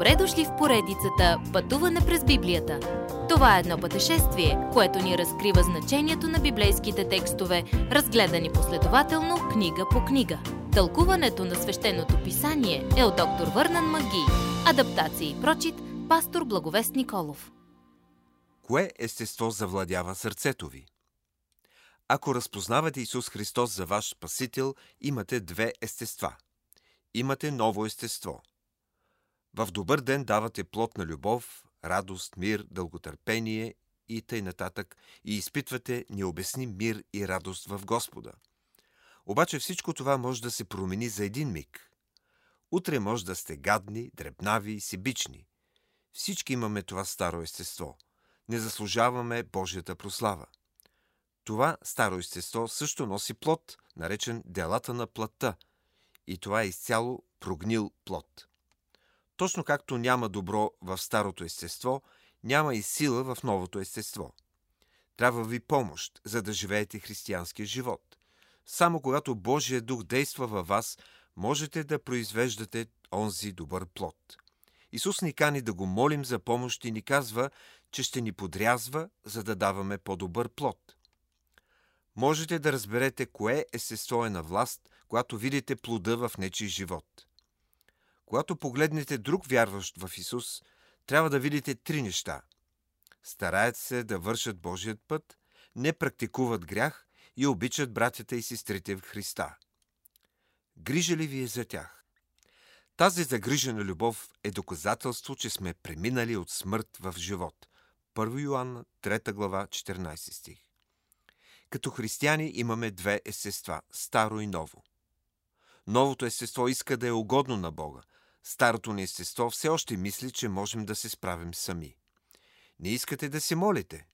Добре дошли в поредицата Пътуване през Библията. Това е едно пътешествие, което ни разкрива значението на библейските текстове, разгледани последователно книга по книга. Тълкуването на свещеното писание е от доктор Върнан Маги. Адаптация и прочит, пастор Благовест Николов. Кое естество завладява сърцето ви? Ако разпознавате Исус Христос за ваш Спасител, имате две естества. Имате ново естество. В добър ден давате плод на любов, радост, мир, дълготърпение и тъй нататък и изпитвате необясним мир и радост в Господа. Обаче всичко това може да се промени за един миг. Утре може да сте гадни, дребнави и себични. Всички имаме това старо естество. Не заслужаваме Божията прослава. Това старо естество също носи плод, наречен делата на плътта, и това е изцяло прогнил плод. Точно както няма добро в старото естество, няма и сила в новото естество. Трябва ви помощ, за да живеете християнския живот. Само когато Божия дух действа във вас, можете да произвеждате онзи добър плод. Исус ни кани да го молим за помощ и ни казва, че ще ни подрязва, за да даваме по-добър плод. Можете да разберете кое естество е на власт, когато видите плода в нечи живот. Когато погледнете друг вярващ в Исус, трябва да видите три неща. Стараят се да вършат Божият път, не практикуват грях и обичат братята и сестрите в Христа. Грижа ли ви е за тях? Тази загрижена любов е доказателство, че сме преминали от смърт в живот. 1 Йоанна, 3 глава, 14 стих. Като християни имаме две естества – старо и ново. Новото естество иска да е угодно на Бога. Старото ни естество все още мисли, че можем да се справим сами. Не искате да се молите.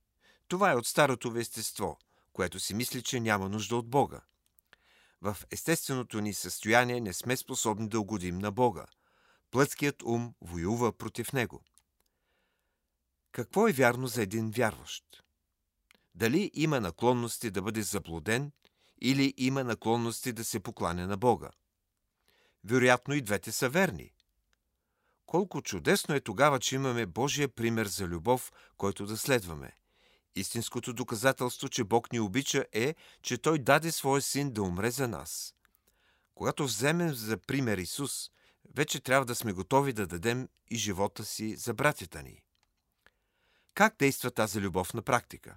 Това е от старото ви естество, което си мисли, че няма нужда от Бога. В естественото ни състояние не сме способни да угодим на Бога. Плътският ум воюва против него. Какво е вярно за един вярващ? Дали има наклонности да бъде заблуден или има наклонности да се покланя на Бога? Вероятно и двете са верни. Колко чудесно е тогава, че имаме Божия пример за любов, който да следваме. Истинското доказателство, че Бог ни обича е, че Той даде своя син да умре за нас. Когато вземем за пример Исус, вече трябва да сме готови да дадем и живота си за братята ни. Как действа тази любов на практика?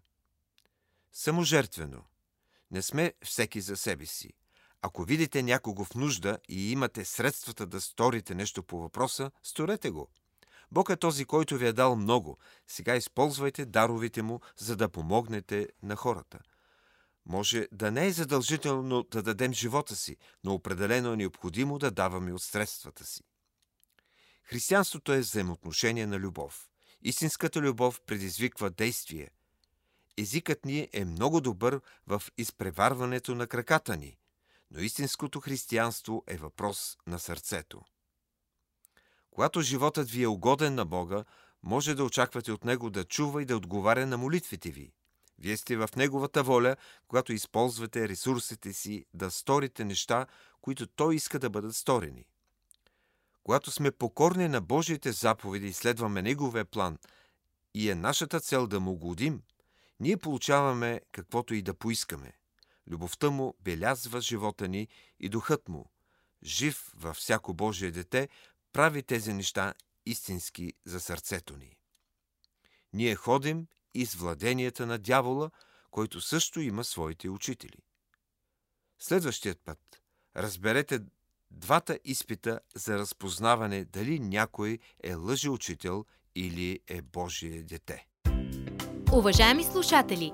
Саможертвено. Не сме всеки за себе си. Ако видите някого в нужда и имате средствата да сторите нещо по въпроса, сторете го. Бог е този, който ви е дал много. Сега използвайте даровите му, за да помогнете на хората. Може да не е задължително да дадем живота си, но определено е необходимо да даваме от средствата си. Християнството е взаимоотношение на любов. Истинската любов предизвиква действие. Езикът ни е много добър в изпреварването на краката ни – но истинското християнство е въпрос на сърцето. Когато животът ви е угоден на Бога, може да очаквате от Него да чува и да отговаря на молитвите ви. Вие сте в Неговата воля, когато използвате ресурсите си да сторите неща, които Той иска да бъдат сторени. Когато сме покорни на Божиите заповеди и следваме Неговия план и е нашата цел да му угодим, ние получаваме каквото и да поискаме. Любовта му белязва живота ни и духът му, жив във всяко Божие дете, прави тези неща истински за сърцето ни. Ние ходим из владенията на дявола, който също има своите учители. Следващият път разберете двата изпита за разпознаване дали някой е лъжеучител или е Божие дете. Уважаеми слушатели!